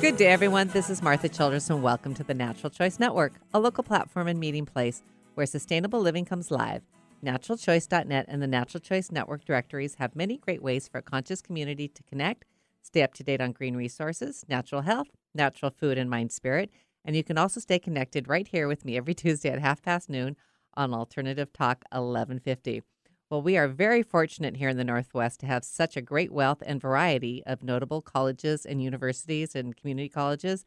Good day, everyone. This is Martha Childress, and welcome to the Natural Choice Network, a local platform and meeting place where sustainable living comes live. NaturalChoice.net and the Natural Choice Network directories have many great ways for a conscious community to connect, stay up to date on green resources, natural health, natural food, and mind spirit. And you can also stay connected right here with me every Tuesday at half past noon on Alternative Talk 1150. Well, we are very fortunate here in the Northwest to have such a great wealth and variety of notable colleges and universities and community colleges.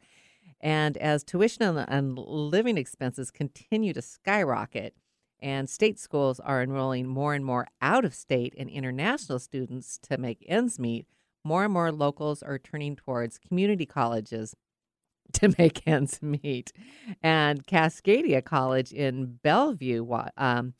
And as tuition and, living expenses continue to skyrocket, and state schools are enrolling more and more out of state and international students to make ends meet, more and more locals are turning towards community colleges to make ends meet. And Cascadia College in Bellevue um,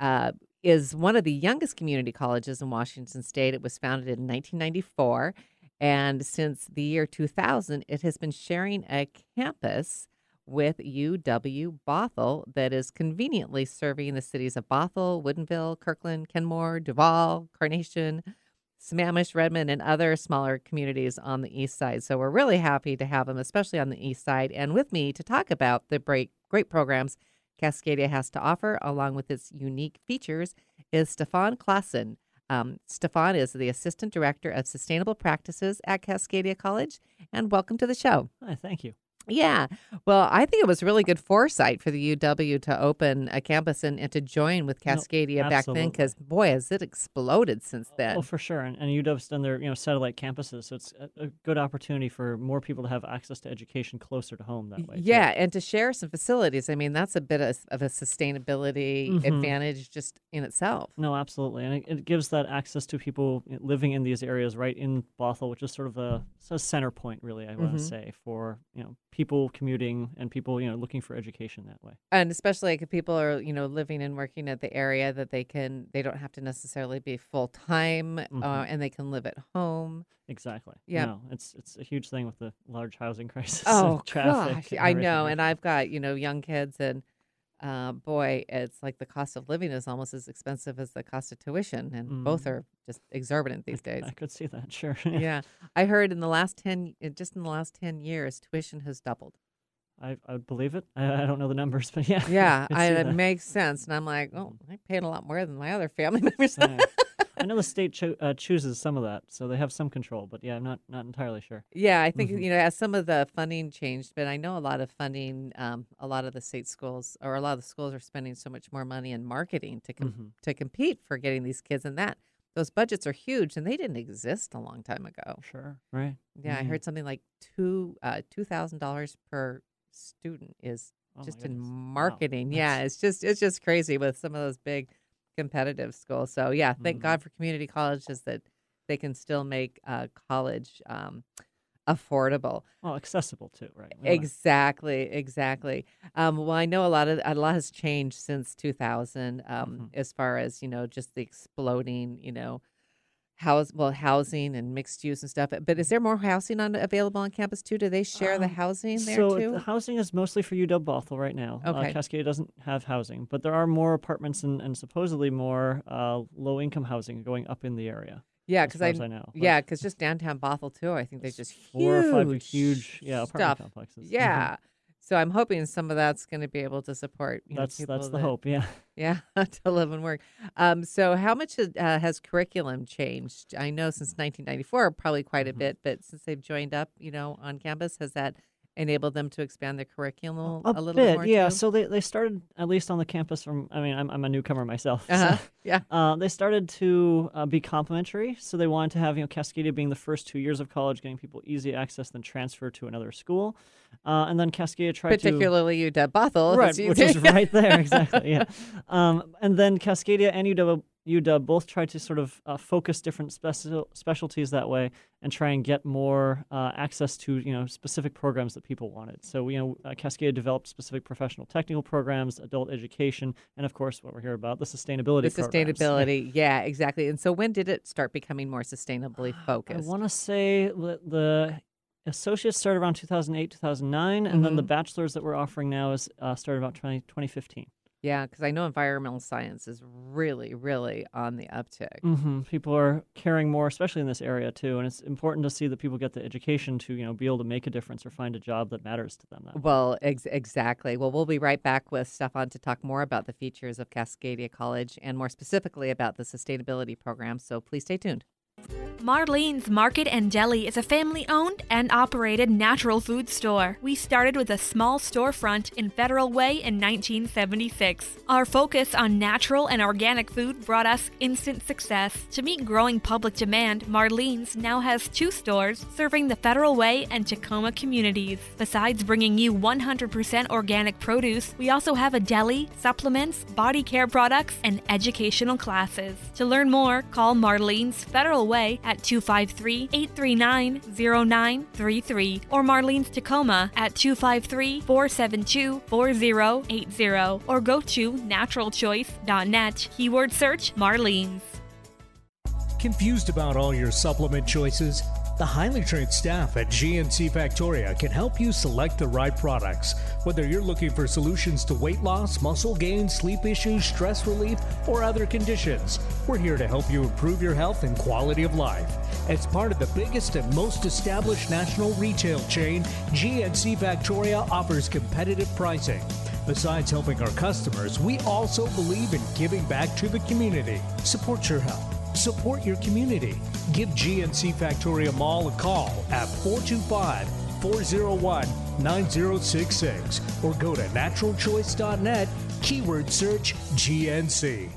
uh, is one of the youngest community colleges in Washington state. It was founded in 1994. And since the year 2000, it has been sharing a campus with UW Bothell that is conveniently serving the cities of Bothell, Woodinville, Kirkland, Kenmore, Duvall, Carnation, Sammamish, Redmond, and other smaller communities on the east side. So we're really happy to have them, especially on the east side. And with me to talk about the great, great programs Cascadia has to offer, along with its unique features, is Stefan Klassen. Um, Stefan is the Assistant Director of Sustainable Practices at Cascadia College. And welcome to the show. Hi, thank you. Yeah. Well, I think it was really good foresight for the UW to open a campus and, and to join with Cascadia no, back then because, boy, has it exploded since then. Well, for sure. And, and UW's done their you know satellite campuses. So it's a, a, good opportunity for more people to have access to education closer to home that way. Yeah. Too. And to share some facilities. I mean, that's a bit of, of a sustainability mm-hmm. advantage just in itself. No, absolutely. And it, it, gives that access to people living in these areas right in Bothell, which is sort of a, a center point, really, I mm-hmm. want to say, for, you know, people commuting and people you know looking for education that way. And especially like if people are you know living and working at the area that they can they don't have to necessarily be full time uh, mm-hmm. uh, and they can live at home. Exactly. Yeah. No, it's it's a huge thing with the large housing crisis oh traffic gosh i know and i've got you know young kids and uh, boy, it's like the cost of living is almost as expensive as the cost of tuition, and mm. both are just exorbitant these days. I could see that, sure. yeah, I heard in the last ten, just in the last ten years, tuition has doubled. I, I would believe it. I, I don't know the numbers, but yeah. Yeah, I, it makes sense, and I'm like, oh, I paid a lot more than my other family members. yeah. I know the state cho- uh, chooses some of that, so they have some control. But yeah, I'm not not entirely sure. Yeah, I think mm-hmm. you know as some of the funding changed, but I know a lot of funding, um, a lot of the state schools or a lot of the schools are spending so much more money in marketing to com- mm-hmm. to compete for getting these kids, and that those budgets are huge, and they didn't exist a long time ago. Sure, right? Yeah, mm-hmm. I heard something like two uh, two thousand dollars per student is oh just in marketing. Wow. Yeah, it's just it's just crazy with some of those big competitive school. So yeah, thank mm-hmm. God for community colleges that they can still make uh, college um, affordable. Well, accessible too, right? We exactly, wanna... exactly. Um, well, I know a lot of a lot has changed since 2000, um, mm-hmm. as far as you know, just the exploding, you know, house well housing and mixed use and stuff but is there more housing on available on campus too do they share um, the housing there so too the housing is mostly for uw bothell right now uh, okay uh, cascadia doesn't have housing but there are more apartments and, and supposedly more uh, low income housing going up in the area yeah, because I, I, know. Yeah, because just downtown Bothell too. I think they just four huge or five huge yeah apartment stuff. complexes. Yeah, mm-hmm. So I'm hoping some of that's going to be able to support. You that's know, that's the that, hope. Yeah. Yeah, to live and work. Um, so how much has, uh, has curriculum changed? I know since 1994, probably quite a mm-hmm. bit, but since they've joined up, you know, on campus, has that enabled them to expand their curriculum a, a little bit, more? Yeah, too? so they, they started at least on the campus from. I mean, I'm, I'm a newcomer myself. Uh-huh. So, yeah, uh, they started to uh, be complimentary. So they wanted to have you know Cascadia being the first two years of college, getting people easy access, then transfer to another school, uh, and then Cascadia tried particularly to particularly UW Bothell, right, which is right there exactly. Yeah, um, and then Cascadia and UW UW both tried to sort of uh, focus different special specialties that way and try and get more uh, access to you know specific programs that people wanted. So you know uh, Cascadia developed specific professional technical programs, adult education, and of course what we're here about the sustainability. The sustainability, yeah, exactly. And so when did it start becoming more sustainably focused? I want to say the the associates started around 2008 2009 and mm-hmm. then the mm-hmm. bachelors that we're offering now is uh, started about 20, 2015 Yeah, because I know environmental science is really, really on the uptick. hmm People are caring more, especially in this area too, and it's important to see that people get the education to you know be able to make a difference or find a job that matters to them. Well, ex- exactly. Well, we'll be right back with Stefan to talk more about the features of Cascadia College and more specifically about the sustainability program. So please stay tuned. Marlene's Market and Deli is a family owned and operated natural food store. We started with a small storefront in Federal Way in 1976. Our focus on natural and organic food brought us instant success. To meet growing public demand, Marlene's now has two stores serving the Federal Way and Tacoma communities. Besides bringing you 100% organic produce, we also have a deli, supplements, body care products, and educational classes. To learn more, call Marlene's Federal Way at 253 839 0933 or Marlene's Tacoma at 253 472 4080 or go to naturalchoice.net. Keyword search Marlene's. Confused about all your supplement choices? The highly trained staff at GNC Factoria can help you select the right products. Whether you're looking for solutions to weight loss, muscle gain, sleep issues, stress relief, or other conditions, we're here to help you improve your health and quality of life. As part of the biggest and most established national retail chain, GNC Factoria offers competitive pricing. Besides helping our customers, we also believe in giving back to the community. Support your health. Support your community. Give GNC Factoria Mall a call at 425 401 9066 or go to naturalchoice.net, keyword search GNC.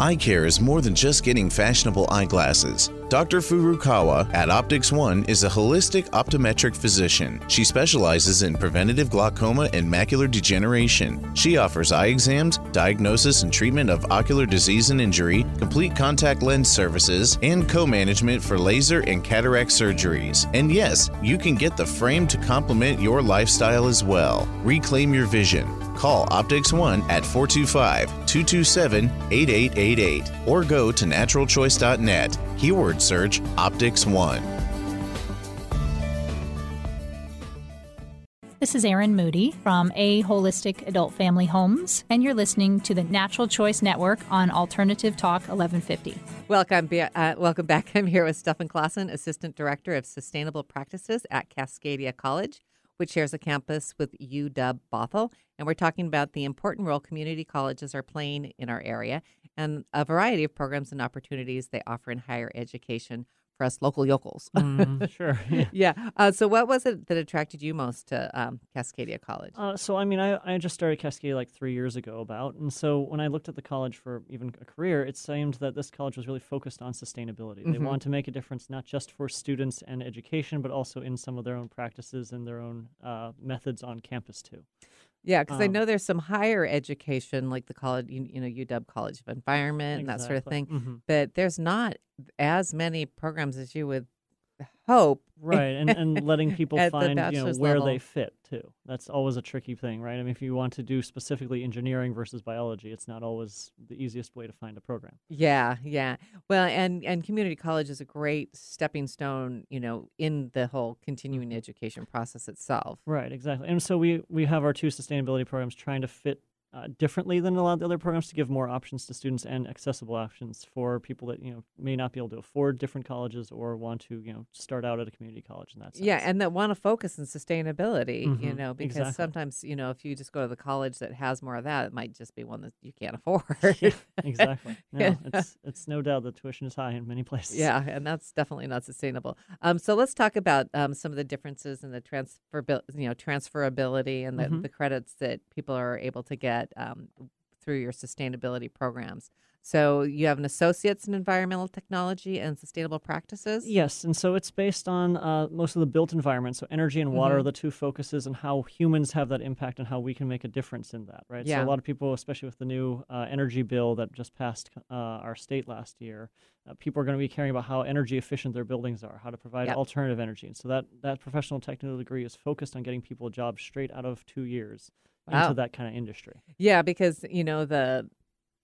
Eye care is more than just getting fashionable eyeglasses. Dr. Furukawa at Optics One is a holistic optometric physician. She specializes in preventative glaucoma and macular degeneration. She offers eye exams, diagnosis and treatment of ocular disease and injury, complete contact lens services, and co management for laser and cataract surgeries. And yes, you can get the frame to complement your lifestyle as well. Reclaim your vision. Call Optics One at 425 227 8888 or go to naturalchoice.net. Keyword search Optics One. This is Erin Moody from A Holistic Adult Family Homes, and you're listening to the Natural Choice Network on Alternative Talk 1150. Welcome, uh, welcome back. I'm here with Stefan Klassen, Assistant Director of Sustainable Practices at Cascadia College, which shares a campus with UW Bothell. And we're talking about the important role community colleges are playing in our area and a variety of programs and opportunities they offer in higher education for us local yokels. Mm, sure. Yeah. yeah. Uh, so, what was it that attracted you most to um, Cascadia College? Uh, so I mean, I, I just started Cascadia like three years ago, about, and so when I looked at the college for even a career, it seemed that this college was really focused on sustainability. They Mhm. wanted to make a difference not just for students and education, but also in some of their own practices and their own uh, methods on campus too. Yeah, because I Um, know there's some higher education, like the college, you, you know, UW College of Environment and that sort of thing, hmm but there's not as many programs as you would hope. Right, and, and letting people find you know where level. they fit too. That's always a tricky thing, right? I mean, if you want to do specifically engineering versus biology, it's not always the easiest way to find a program. Yeah, yeah. Well, and and community college is a great stepping stone, you know, in the whole continuing Mm-hmm. education process itself. Right, exactly. And so we we have our two sustainability programs trying to fit uh, differently than a lot of the other programs to give more options to students and accessible options for people that you know may not be able to afford different colleges or want to you know start out at a community college in that sense. Yeah, and that want to focus on sustainability, you Mhm, know, because exactly. sometimes, you know, if you just go to the college that has more of that, it might just be one that you can't afford. exactly. No, it's it's no doubt that tuition is high in many places. Yeah, and that's definitely not sustainable. Um, so let's talk about um, some of the differences in the transferabil- you know, transferability and the, Mhm. the credits that people are able to get um, through your sustainability programs. So you have an associate's in environmental technology and sustainable practices. Yes, and so it's based on uh, most of the built environment. So energy and water Mhm. are the two focuses, and how humans have that impact and how we can make a difference in that. Right. Yeah. So a lot of people, especially with the new uh, energy bill that just passed uh, our state last year, uh, people are going to be caring about how energy efficient their buildings are, how to provide Yep. alternative energy. And so that that professional technical degree is focused on getting people jobs straight out of two years Wow. into that kind of industry. Yeah, because you know the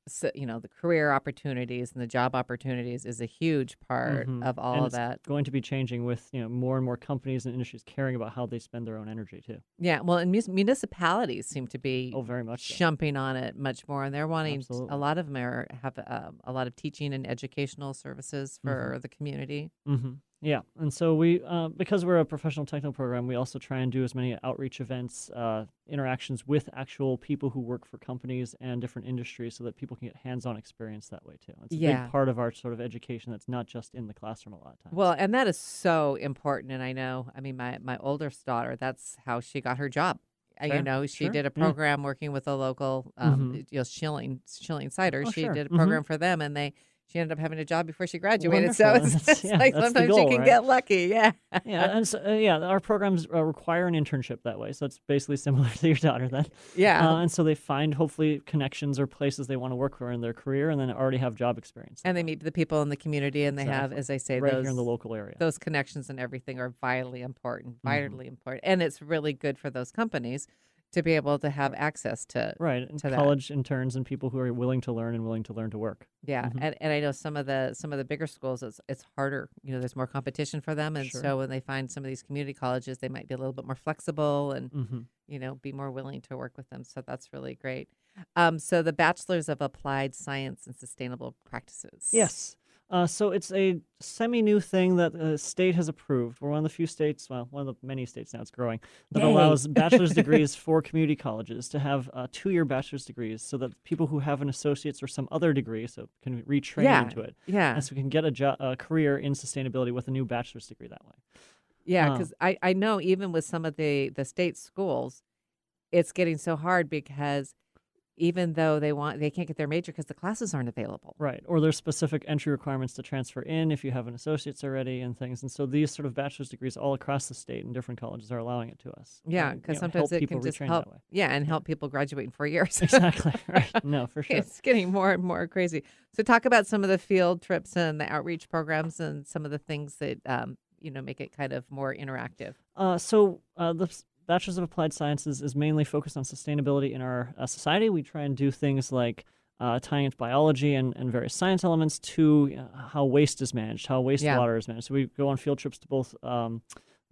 so, you know the career opportunities and the job opportunities is a huge part Mhm. of all and of it's that. going to be changing with you know more and more companies and industries caring about how they spend their own energy too. Yeah, well, and municipalities seem to be Oh, very much so. jumping on it much more, and they're wanting. Absolutely. A lot of them are have um, a lot of teaching and educational services for the community. hmm Yeah, and so we, uh, because we're a professional technical program, we also try and do as many outreach events, uh, interactions with actual people who work for companies and different industries, so that people can get hands-on experience that way too. It's a Yeah. big part of our sort of education that's not just in the classroom a lot of times. Well, and that is so important. And I know, I mean, my my oldest daughter, that's how she got her job. Uh, You know, she sure, did a yeah. program working with a local, um, Mhm. you know, chilling Schilling Cider. Oh, she sure, did a mhm. program for them, and they she ended up having a job before she graduated. So it's, it's yeah, like sometimes goal, you can right? get lucky. Yeah. yeah, and so, uh, yeah, our programs uh, require an internship that way, so it's basically similar to your daughter then. Yeah. Uh, and so they find hopefully connections or places they want to work for in their career, and then already have job experience. and they meet the people in the community, and they have, as I say, right those here in the local area. those connections and everything are vitally important, Mm-hmm. vitally important, and it's really good for those companies to be able to have access to right, and to that. college interns and people who are willing to learn and willing to learn to work. Yeah, Mhm. and, and I know some of the some of the bigger schools it's it's harder. You know, there's more competition for them, and Sure. so when they find some of these community colleges, they might be a little bit more flexible and hmm you know be more willing to work with them. So that's really great. Um, so the bachelors of applied science and sustainable practices. Yes. Uh, so it's a semi-new thing that the state has approved. We're one of the few states, well, one of the many states now. It's growing that Yay. allows bachelor's degrees for community colleges to have uh, two-year bachelor's degrees, so that people who have an associate's or some other degree, so can retrain Yeah. into it, Yeah. and so we can get a, jo- a career in sustainability with a new bachelor's degree that way. Yeah, Um, because I, I know even with some of the the state schools, it's getting so hard because even though they want they can't get their major because the classes aren't available. Right. Or there's specific entry requirements to transfer in if you have an associate's already and things. And so these sort of bachelor's degrees all across the state and different colleges are allowing it to us. Yeah, you because know, sometimes it can just help. that way. Yeah, and help people graduate in four years. Exactly. Right. No, for sure. It's getting more and more crazy. So talk about some of the field trips and the outreach programs and some of the things that um, you know make it kind of more interactive. Uh, so uh, the Bachelor's of Applied Sciences is mainly focused on sustainability in our uh, society. We try and do things like uh, tying into biology and, and various science elements to uh, how waste is managed, how wastewater is managed. So we go on field trips to both um,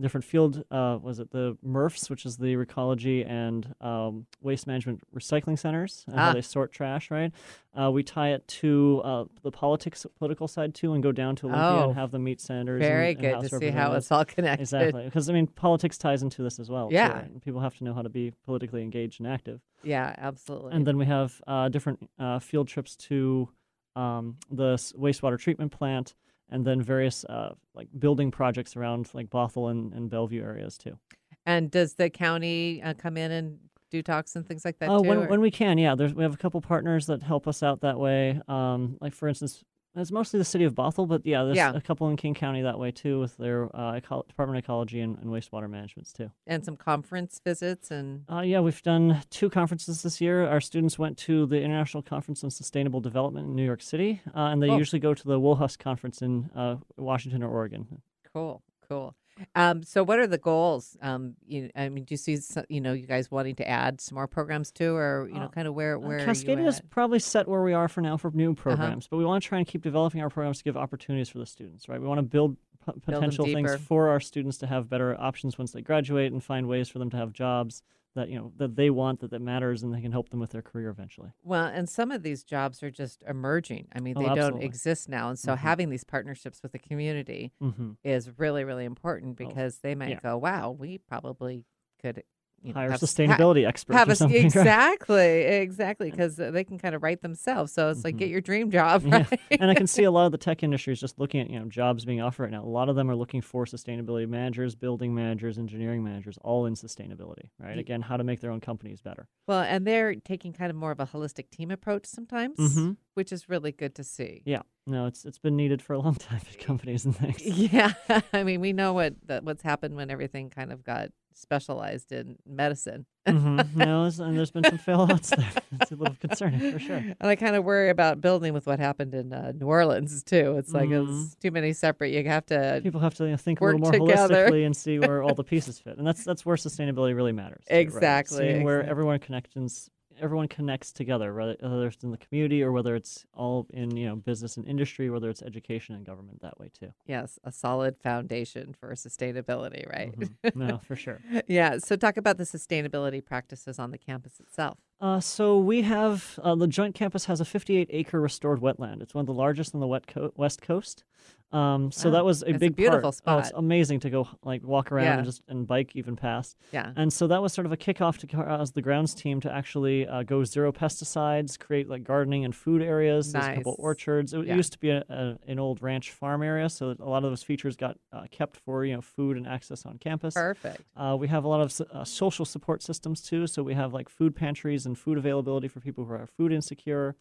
different field, uh, was it the MRFs, which is the Recology and um, Waste Management Recycling Centers, and Ah. how they sort trash, right? Uh, we tie it to uh, the politics, political side too, and go down to Olympia Oh, and have them meet senators. Very and, and good House to see how it's all connected. Exactly, because I mean, politics ties into this as well. too, Yeah. right? People have to know how to be politically engaged and active. Yeah, absolutely. And then we have uh, different uh, field trips to um, the wastewater treatment plant, and then various uh, like building projects around like Bothell and, and Bellevue areas too. And does the county uh, come in and do talks and things like that Uh, too? when, or- when we can, yeah. There's we have a couple partners that help us out that way. Um, like for instance, it's mostly the city of Bothell, but yeah, there's Yeah. a couple in King County that way too, with their uh, eco- Department of Ecology and, and wastewater managements too. and some conference visits and Uh, yeah, we've done two conferences this year. Our students went to the International Conference on Sustainable Development in New York City, uh, and they Cool. usually go to the Woolhus Conference in uh, Washington or Oregon. cool, cool. Um, so what are the goals? Um, you, I mean, do you see, you know, you guys wanting to add some more programs too, or you know, Uh, kind of where Uh, where you Cascadia is? Uh-huh. probably set where we are for now for new programs, but we want to try and keep developing our programs to give opportunities for the students, right? We want to build p- potential things for our students to have better options once they graduate and find ways for them to have jobs that you know that they want that that matters and they can help them with their career eventually. Well, and some of these jobs are just emerging. I mean, Oh, they don't exist now, and so Mhm. having these partnerships with the community hmm is really, really important Oh, because they might yeah. go, "Wow, we probably could." You know, Hire have s- ha- sustainability experts have a, something. right? exactly exactly because they can kind of write themselves so it's like get your dream job Mm-hmm. Yeah, right and I can see a lot of the tech industries just looking at you know jobs being offered right now. A lot of them are looking for sustainability managers, building managers, engineering managers, all in sustainability. Right? Again, how to make their own companies better. well and they're taking kind of more of a holistic team approach sometimes Mhm. which is really good to see Yeah, no, it's it's been needed for a long time at companies and things. yeah i mean we know what that what's happened when everything kind of got specialized in medicine hmm No, and there's been some failouts there. It's a little concerning for sure. and i kind of worry about building with what happened in uh, new orleans too it's like it's too many separate you have to People have to you know, think a little more together. holistically and see where all the pieces fit, and that's that's where sustainability really matters. too, right? Exactly, Seeing where everyone connections everyone connects together, whether whether it's in the community or whether it's all in you know business and industry, whether it's education and government that way too. Yes, a solid foundation for sustainability, right? Mhm. no, for sure. yeah. So, talk about the sustainability practices on the campus itself. Uh, so we have uh, the joint campus has a 58 acre restored wetland. It's one of the largest on the wet co- west coast. Um, so Oh, that was a it's a big beautiful part. Oh, it's amazing to go like walk around Yeah. and just and bike even past. Yeah. And so that was sort of a kickoff to cause the grounds team to actually uh, go zero pesticides, create like gardening and food areas. There's a couple orchards. It Yeah. used to be a, a, an old ranch farm area, so a lot of those features got uh, kept for you know food and access on campus. Perfect. Uh, we have a lot of uh, social support systems too. So we have like food pantries and food availability for people who are food insecure.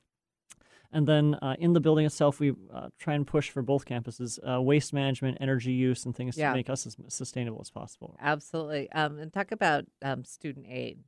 And then uh, in the building itself, we uh, try and push for both campuses uh, waste management, energy use, and things Yeah. to make us as sustainable as possible. Absolutely. Um, and talk about um, student aid.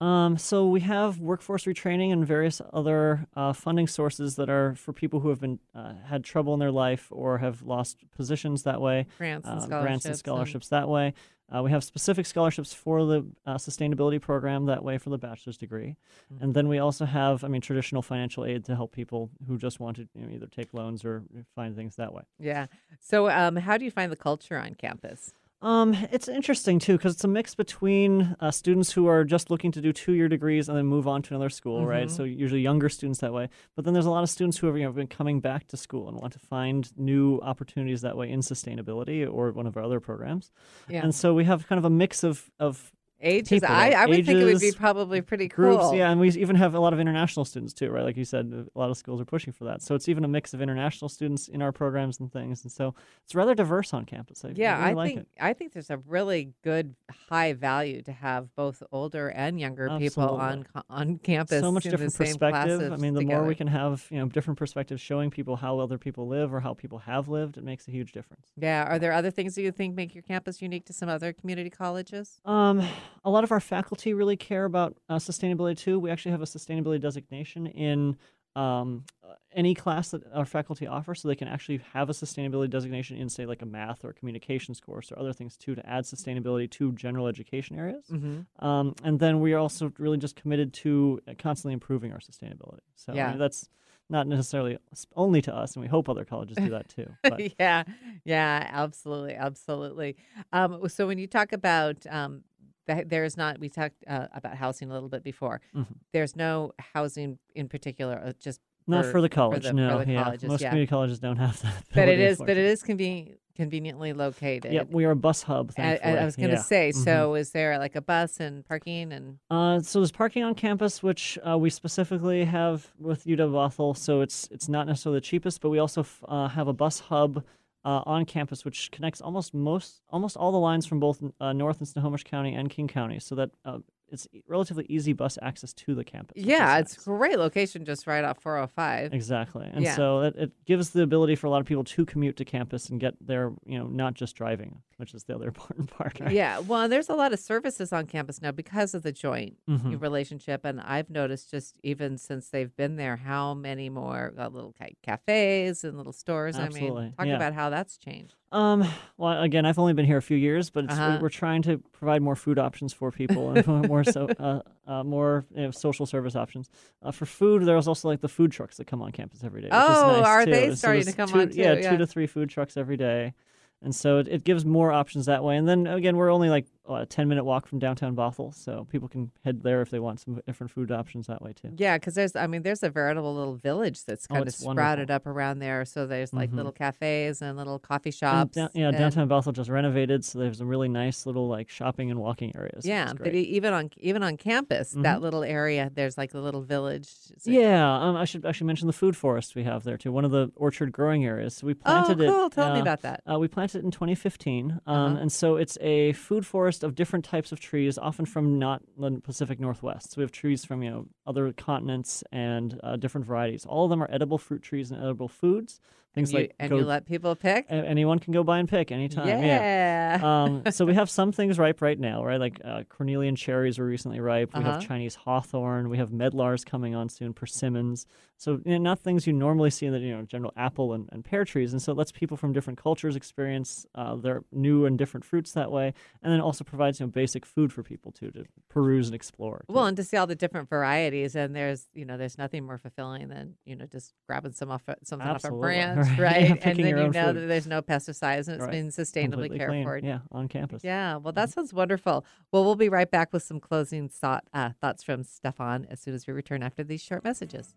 Um, so we have workforce retraining and various other uh, funding sources that are for people who have been uh, had trouble in their life or have lost positions that way. Grants and uh, scholarships. grants and scholarships that way. Uh, we have specific scholarships for the uh, sustainability program that way for the bachelor's degree, Mm-hmm. and then we also have, I mean, traditional financial aid to help people who just want to you know, either take loans or find things that way. Yeah. So, um, how do you find the culture on campus? Um, it's interesting too because it's a mix between uh, students who are just looking to do two-year degrees and then move on to another school, right? Mhm. So usually younger students that way. But then there's a lot of students who have you know, been coming back to school and want to find new opportunities that way in sustainability or one of our other programs. Yeah. And so we have kind of a mix of of Ages. I, I would think it would be probably pretty groups, cool. yeah, and we even have a lot of international students too, right? Like you said, a lot of schools are pushing for that. So it's even a mix of international students in our programs and things, and so it's rather diverse on campus. I, Yeah, I, really I like think it. I think there's a really good high value to have both older and younger people on on campus. so much in the different same perspective. I mean, the more we can have, you know, different perspectives showing people how other people live or how people have lived, it makes a huge difference. Yeah. Are there other things that you think make your campus unique to some other community colleges? Um, a lot of our faculty really care about uh, sustainability too. We actually have a sustainability designation in um, uh, any class that our faculty offer, so they can actually have a sustainability designation in, say, like a math or communications course or other things too, to add sustainability to general education areas. Mm-hmm. Um, and then we are also really just committed to uh, constantly improving our sustainability. So I mean, that's not necessarily only to us, and we hope other colleges do that too. Yeah, yeah, absolutely, absolutely. Um, so when you talk about um, there is not. We talked uh, about housing a little bit before. Mhm. There's no housing in particular. uh, Just not for, the college, the- for no. the yeah, colleges, most yeah. community colleges don't have that. but it is. But it unfortunately. conveniently located. Yep, we are a bus hub. I, I- was going to yeah. say. Mhm. So is there like a bus and parking and? Uh, so there's parking on campus, which uh, we specifically have with UW Bothell. So it's it's not necessarily the cheapest, but we also f- uh, have a bus hub uh, on campus, which connects almost most almost all the lines from both uh, North and Snohomish County and King County, so that uh, it's relatively easy bus access to the campus. Yeah, it's great location just right off 405. Exactly, and Yeah. so it, it gives the ability for a lot of people to commute to campus and get there, you know, not just driving, which is the other important part. Right? Yeah, well, there's a lot of services on campus now because of the joint Mhm. relationship, and I've noticed just even since they've been there, how many more uh, little cafes and little stores. I mean, talk yeah. about how that's changed. Um, well, again, I've only been here a few years, but Uh-huh. we're trying to provide more food options for people and more- so uh, uh, more you know, social service options. Uh, for food, there's also like the food trucks that come on campus every day. Which Oh, is nice are too. they So starting to come two, on Yeah, too? two to three food trucks every day, and so it, it gives more options that way. And then again, we're only like a ten minute walk from downtown Bothell, so people can head there if they want some different food options that way too. Yeah, because there's, I mean, there's a veritable little village that's Oh, kind of sprouted wonderful. up around there. So there's like Mhm. little cafes and little coffee And shops. down- yeah, and- downtown Bothell just renovated, so there's some really nice little like shopping and walking areas. Yeah, but even on even on campus, that Mhm. little area, there's like a little village. So- Yeah, um, I should actually mention the food forest we have there too. One of the orchard growing areas. So we Oh, planted it. cool. Tell me uh, about that. Uh, we planted it in 2015, um, Uh-huh. and so it's a food forest of different types of trees, often from not the Pacific Northwest. So we have trees from you know other continents and uh, different varieties. All of them are edible fruit trees and edible foods. things you, like and go, you let people pick. a- anyone can go by and pick anytime. yeah. um, so we have some things ripe right now, right? Like uh, Cornelian cherries were recently ripe. We Uh-huh. have Chinese hawthorn. We have medlars coming on soon, persimmons. So you know, not things you normally see in the you know general apple and, and pear trees. And so it lets people from different cultures experience uh, their new and different fruits that way, and then also provides you know basic food for people too to peruse and explore. too. Well, and to see all the different varieties, and there's you know there's nothing more fulfilling than you know just grabbing some off a, something off a branch, Right. right? Yeah, and then you know food. that there's no pesticides and it's Right. been sustainably Completely cared clean. for. Yeah, on campus. Yeah, well, that sounds wonderful. Well, we'll be right back with some closing thought, uh, thoughts from Stefan as soon as we return after these short messages.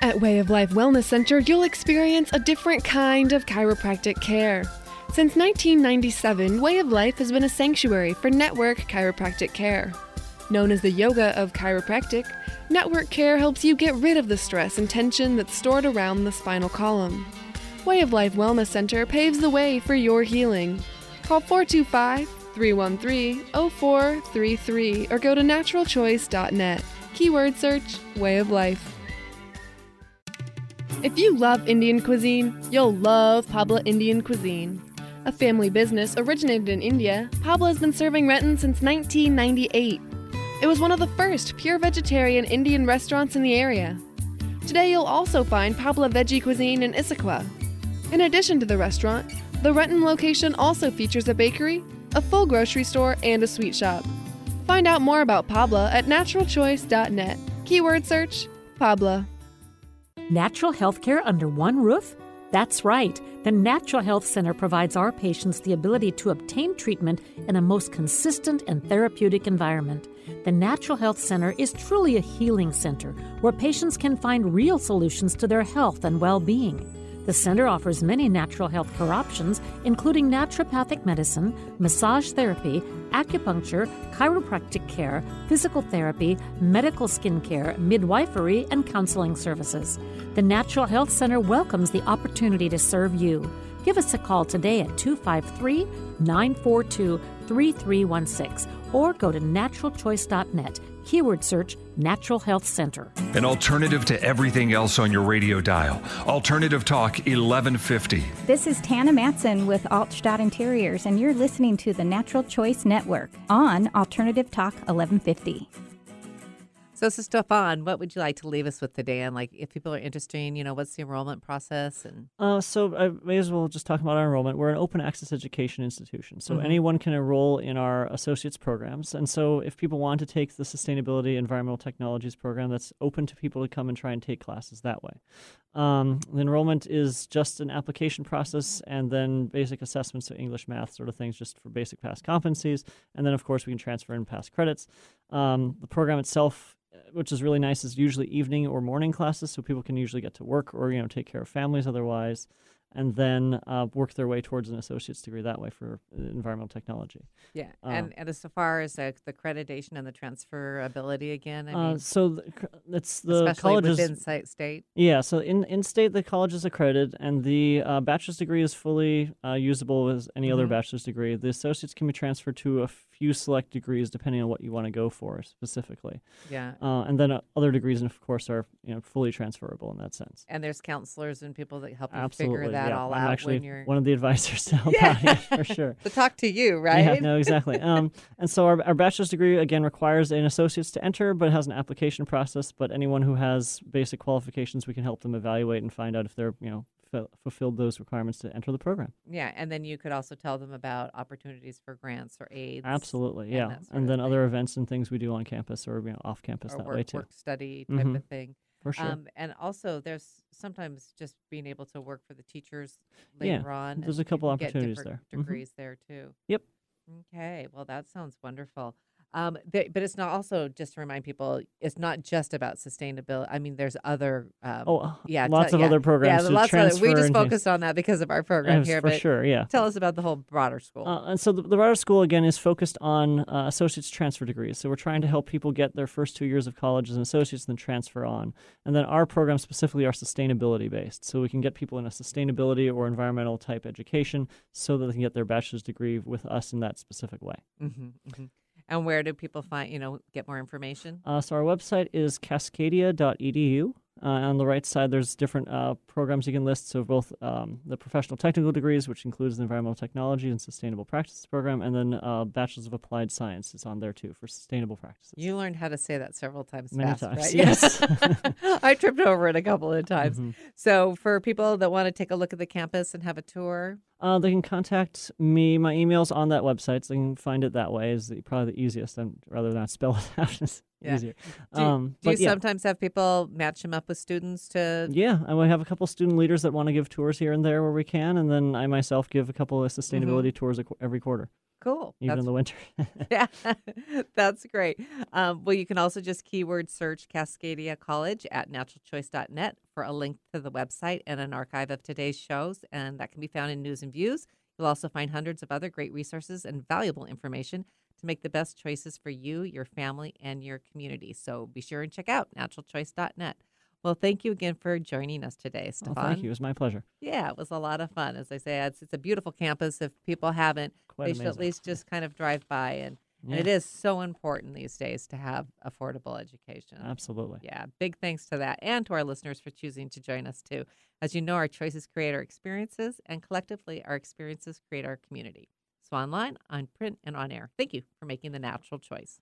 At Way of Life Wellness Center, you'll experience a different kind of chiropractic care. Since 1997, Way of Life has been a sanctuary for network chiropractic care. Known as the yoga of chiropractic, network care helps you get rid of the stress and tension that's stored around the spinal column. Way of Life Wellness Center paves the way for your healing. Call 425 313 0433 or go to naturalchoice.net. Keyword search Way of Life. If you love Indian cuisine, you'll love Pabla Indian Cuisine. A family business originated in India, Pabla has been serving Renton since 1998. It was one of the first pure vegetarian Indian restaurants in the area. Today you'll also find Pabla Veggie Cuisine in Issaquah. In addition to the restaurant, the Renton location also features a bakery, a full grocery store, and a sweet shop. Find out more about Pabla at naturalchoice.net. Keyword search Pabla. Natural health care under one roof? That's right. The Natural Health Center provides our patients the ability to obtain treatment in a most consistent and therapeutic environment. The Natural Health Center is truly a healing center where patients can find real solutions to their health and well being. The center offers many natural health care options, including naturopathic medicine, massage therapy, acupuncture, chiropractic care, physical therapy, medical skin care, midwifery, and counseling services. The Natural Health Center welcomes the opportunity to serve you. Give us a call today at 253 942 3316 or go to naturalchoice.net. Keyword search Natural Health Center. An alternative to everything else on your radio dial. Alternative Talk 1150. This is Tana Matson with Altstadt Interiors, and you're listening to the Natural Choice Network on Alternative Talk 1150. So, so Stefan, what would you like to leave us with today? And like, if people are interested, in, you know, what's the enrollment process? And Uh, so I may as well just talk about our enrollment. We're an open access education institution, so Mhm. anyone can enroll in our associates programs. And so if people want to take the sustainability environmental technologies program, that's open to people to come and try and take classes that way. Um, the enrollment is just an application process and then basic assessments of English, math, sort of things, just for basic past competencies. And then of course we can transfer in past credits. Um, the program itself uh, which is really nice is usually evening or morning classes so people can usually get to work or you know take care of families otherwise and then uh, work their way towards an associate's degree that way for uh, environmental technology yeah, Um, and and as far as the, the accreditation and the transferability again, I uh, so the, it's the colleges within site state. yeah so in, in state the college is accredited and the uh, bachelor's degree is fully uh, usable as any other Mhm. bachelor's degree the associates can be transferred to a few select degrees depending on what you want to go for specifically Yeah, uh, and then uh, other degrees of course are you know fully transferable in that sense and there's counselors and people that help you Absolutely, figure that yeah. all I'm out actually when you're one of the advisors to help out here for sure. to talk to you, right? Yeah, no, exactly. Um, and so our, our bachelor's degree again requires an associate's to enter, but it has an application process. But anyone who has basic qualifications, we can help them evaluate and find out if they're you know fulfilled those requirements to enter the program. Yeah, and then you could also tell them about opportunities for grants or aids. Absolutely, and yeah. And then other events and things we do on campus or you know off campus or that work, way too. work study type Mhm. of thing. For sure. Um, and also, there's sometimes just being able to work for the teachers Yeah, later on. there's a couple you can get opportunities there. Mhm. Degrees there too. Yep. Okay, well, that sounds wonderful. Um, but, but it's not also just to remind people, it's not just about sustainability. I mean, there's other. Um, Oh, uh, yeah, lots tell- of yeah, other programs Yeah, to lots of other, we just focused on that because of our program Yes, here. for but sure, yeah. Tell us about the whole broader school. Uh, and so the, the Rider School again is focused on uh, associate's transfer degrees. So we're trying to help people get their first two years of college as an associates, and then transfer on. And then our programs specifically are sustainability based, so we can get people in a sustainability or environmental type education, so that they can get their bachelor's degree with us in that specific way. hmm hmm And where do people find, you know, get more information? Uh, so our website is cascadia.edu. Uh, on the right side, there's different uh, programs you can list. So both um, the professional technical degrees, which includes the environmental technology and sustainable practices program, and then uh, bachelor's of applied science is on there too for sustainable practices. You learned how to say that several times Many fast, times, right? yes. I tripped over it a couple of times. Mhm. So for people that want to take a look at the campus and have a tour, Uh, they can contact me. My email's on that website, so they can find it that way. Is the, probably the easiest, and rather than spell it out, Yeah. easier. do, you- Um, do you yeah. sometimes have people match them up with students to? Yeah, we have a couple student leaders that want to give tours here and there where we can, and then I myself give a couple of sustainability tours a qu- every quarter, Cool. even in Mm-hmm. The winter. yeah, that's great. Um, well, you can also just keyword search Cascadia College at naturalchoice.net for a link to the website and an archive of today's shows, and that can be found in News and Views. You'll also find hundreds of other great resources and valuable information to make the best choices for you, your family, and your community. So be sure and check out naturalchoice.net. Well, thank you again for joining us today, oh, well, Stefan. thank you. It was my pleasure. Yeah, it was a lot of fun. As I say, it's, it's a beautiful campus. If people haven't, Quite they should at least just kind of drive by. And, and it Yeah. is so important these days to have affordable education. Absolutely. Yeah, big thanks to that and to our listeners for choosing to join us too. As you know, our choices create our experiences, and collectively, our experiences create our community. So online, on print, and on air. Thank you for making the natural choice.